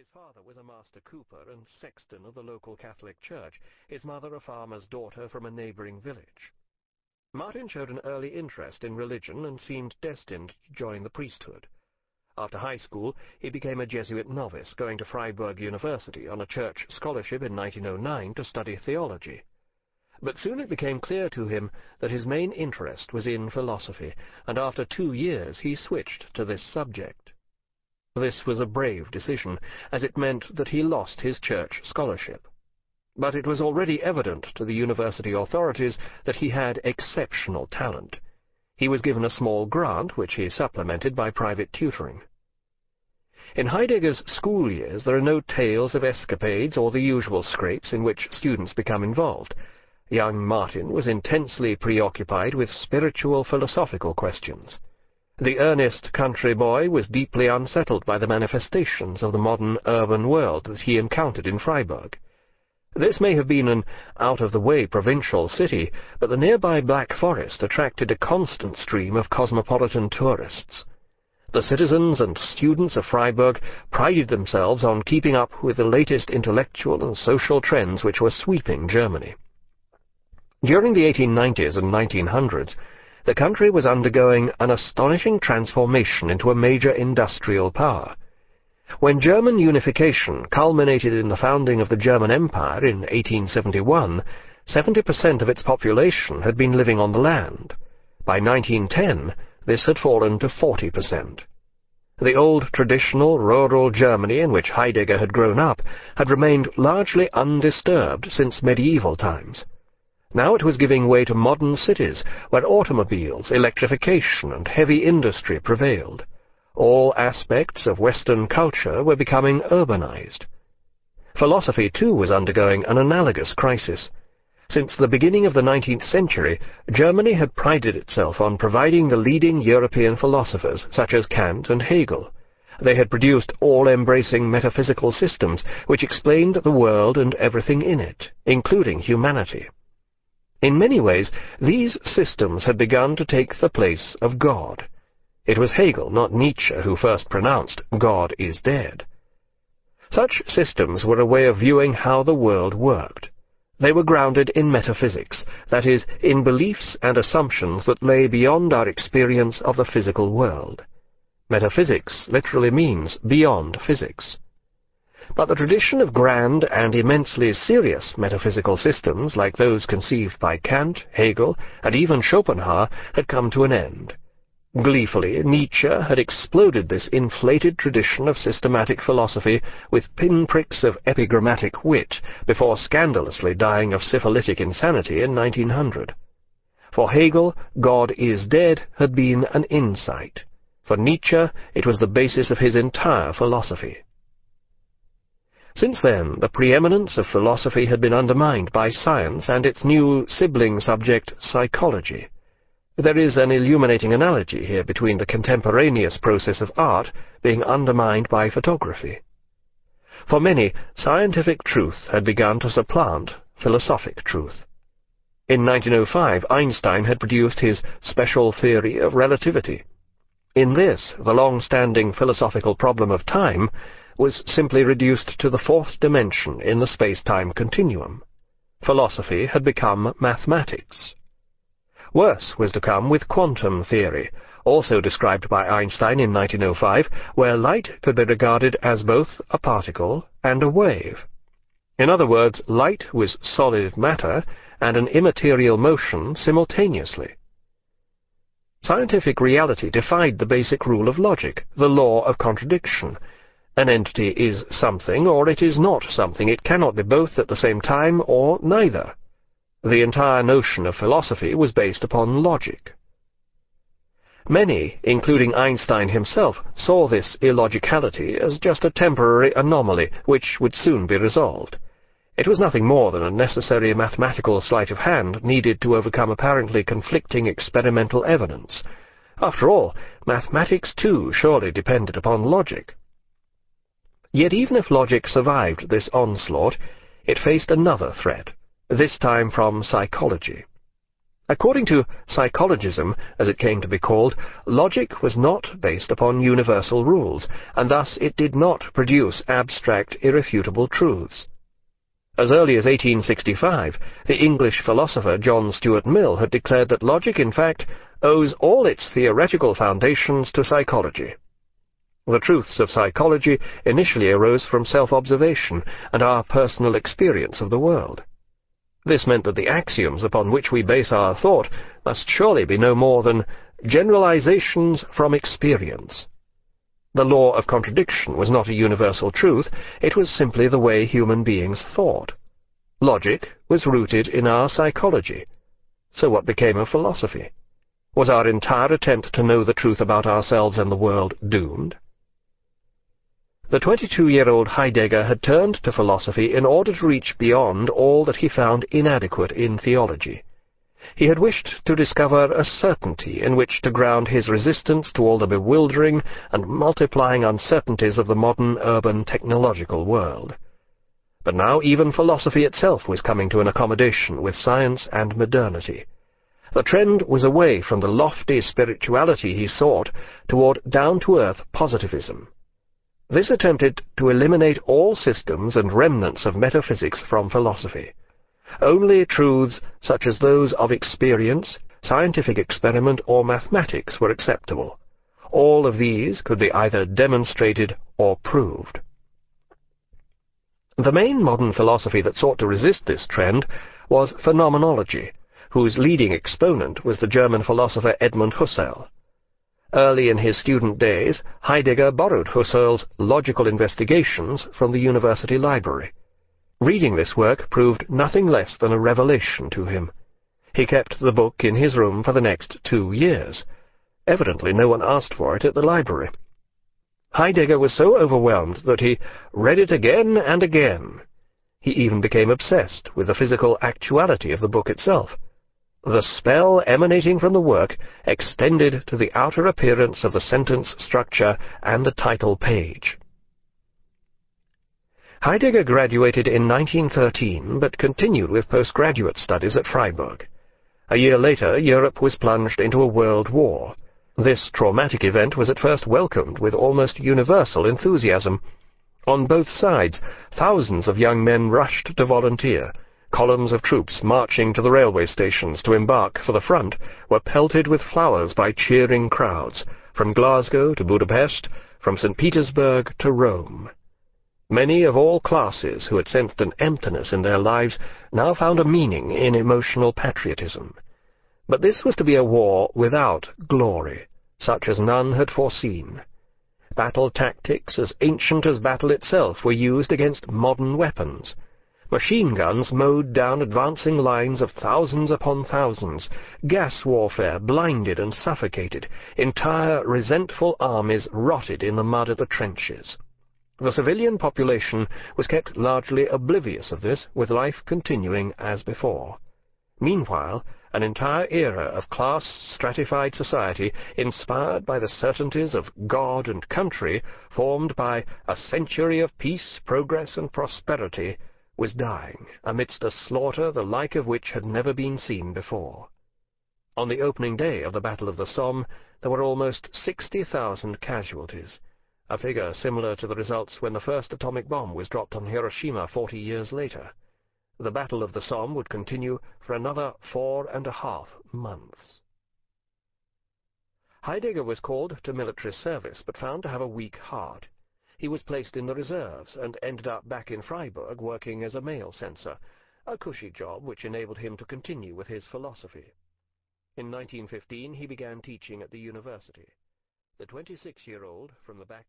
His father was a master cooper and sexton of the local Catholic church, his mother a farmer's daughter from a neighboring village. Martin showed an early interest in religion and seemed destined to join the priesthood. After high school, he became a Jesuit novice, going to Freiburg University on a church scholarship in 1909 to study theology. But soon it became clear to him that his main interest was in philosophy, and after two years he switched to this subject. This was a brave decision, as it meant that he lost his church scholarship but it was already evident to the university authorities that he had exceptional talent. He was given a small grant, which he supplemented by private tutoring. In Heidegger's school years there are no tales of escapades or the usual scrapes in which students become involved. Young Martin was intensely preoccupied with spiritual philosophical questions. The earnest country boy was deeply unsettled by the manifestations of the modern urban world that he encountered in Freiburg. This may have been an out-of-the-way provincial city, but the nearby Black Forest attracted a constant stream of cosmopolitan tourists. The citizens and students of Freiburg prided themselves on keeping up with the latest intellectual and social trends which were sweeping Germany. During the 1890s and 1900s, the country was undergoing an astonishing transformation into a major industrial power. When German unification culminated in the founding of the German Empire in 1871, 70% of its population had been living on the land. By 1910, this had fallen to 40%. The old traditional rural Germany in which Heidegger had grown up had remained largely undisturbed since medieval times. Now it was giving way to modern cities where automobiles, electrification, and heavy industry prevailed. All aspects of Western culture were becoming urbanized. Philosophy, too, was undergoing an analogous crisis. Since the beginning of the nineteenth century, Germany had prided itself on providing the leading European philosophers, such as Kant and Hegel. They had produced all-embracing metaphysical systems which explained the world and everything in it, including humanity. In many ways, these systems had begun to take the place of God. It was Hegel, not Nietzsche, who first pronounced, God is dead. Such systems were a way of viewing how the world worked. They were grounded in metaphysics, that is, in beliefs and assumptions that lay beyond our experience of the physical world. Metaphysics literally means beyond physics. But the tradition of grand and immensely serious metaphysical systems, like those conceived by Kant, Hegel, and even Schopenhauer, had come to an end. Gleefully, Nietzsche had exploded this inflated tradition of systematic philosophy with pinpricks of epigrammatic wit before scandalously dying of syphilitic insanity in 1900. For Hegel, God is dead had been an insight. For Nietzsche, it was the basis of his entire philosophy. Since then, the preeminence of philosophy had been undermined by science and its new sibling subject, psychology. There is an illuminating analogy here between the contemporaneous process of art being undermined by photography. For many, scientific truth had begun to supplant philosophic truth. In 1905, Einstein had produced his special theory of relativity. In this, the long-standing philosophical problem of time was simply reduced to the fourth dimension in the space-time continuum. Philosophy had become mathematics. Worse was to come with quantum theory, also described by Einstein in 1905, where light could be regarded as both a particle and a wave. In other words, light was solid matter and an immaterial motion simultaneously. Scientific reality defied the basic rule of logic, the law of contradiction. An entity is something, or it is not something. It cannot be both at the same time, or neither. The entire notion of philosophy was based upon logic. Many, including Einstein himself, saw this illogicality as just a temporary anomaly which would soon be resolved. It was nothing more than a necessary mathematical sleight of hand needed to overcome apparently conflicting experimental evidence. After all, mathematics too surely depended upon logic. Yet even if logic survived this onslaught, it faced another threat this time from psychology. According to psychologism, as it came to be called, logic was not based upon universal rules, and thus it did not produce abstract, irrefutable truths. As early as 1865, the English philosopher John Stuart Mill had declared that logic, in fact, owes all its theoretical foundations to psychology. The truths of psychology initially arose from self-observation and our personal experience of the world. This meant that the axioms upon which we base our thought must surely be no more than generalizations from experience. The law of contradiction was not a universal truth, it was simply the way human beings thought. Logic was rooted in our psychology. So what became of philosophy? Was our entire attempt to know the truth about ourselves and the world doomed? The 22-year-old Heidegger had turned to philosophy in order to reach beyond all that he found inadequate in theology. He had wished to discover a certainty in which to ground his resistance to all the bewildering and multiplying uncertainties of the modern urban technological world. But now even philosophy itself was coming to an accommodation with science and modernity. The trend was away from the lofty spirituality he sought toward down-to-earth positivism. This attempted to eliminate all systems and remnants of metaphysics from philosophy. Only truths such as those of experience, scientific experiment, or mathematics were acceptable. All of these could be either demonstrated or proved. The main modern philosophy that sought to resist this trend was phenomenology, whose leading exponent was the German philosopher Edmund Husserl. Early in his student days, Heidegger borrowed Husserl's Logical Investigations from the university library. Reading this work proved nothing less than a revelation to him. He kept the book in his room for the next two years. Evidently no one asked for it at the library. Heidegger was so overwhelmed that he read it again and again. He even became obsessed with the physical actuality of the book itself. The spell emanating from the work extended to the outer appearance of the sentence structure and the title page. Heidegger graduated in 1913, but continued with postgraduate studies at Freiburg. A year later, Europe was plunged into a world war. This traumatic event was at first welcomed with almost universal enthusiasm. On both sides, thousands of young men rushed to volunteer. Columns of troops marching to the railway stations to embark for the front were pelted with flowers by cheering crowds, from Glasgow to Budapest, from St. Petersburg to Rome. Many of all classes who had sensed an emptiness in their lives now found a meaning in emotional patriotism. But this was to be a war without glory, such as none had foreseen. Battle tactics as ancient as battle itself were used against modern weapons. Machine guns mowed down advancing lines of thousands upon thousands. Gas warfare blinded and suffocated. Entire resentful armies rotted in the mud of the trenches. The civilian population was kept largely oblivious of this, with life continuing as before. Meanwhile, an entire era of class-stratified society, inspired by the certainties of God and country, formed by a century of peace, progress, and prosperity, was dying amidst a slaughter the like of which had never been seen before. On the opening day of the Battle of the Somme, there were almost 60,000 casualties, a figure similar to the results when the first atomic bomb was dropped on Hiroshima 40 years later. The Battle of the Somme would continue for another four and a half months. Heidegger was called to military service, but found to have a weak heart. He was placed in the reserves and ended up back in Freiburg working as a mail censor, a cushy job which enabled him to continue with his philosophy. In 1915 he began teaching at the university. The 26-year-old from the back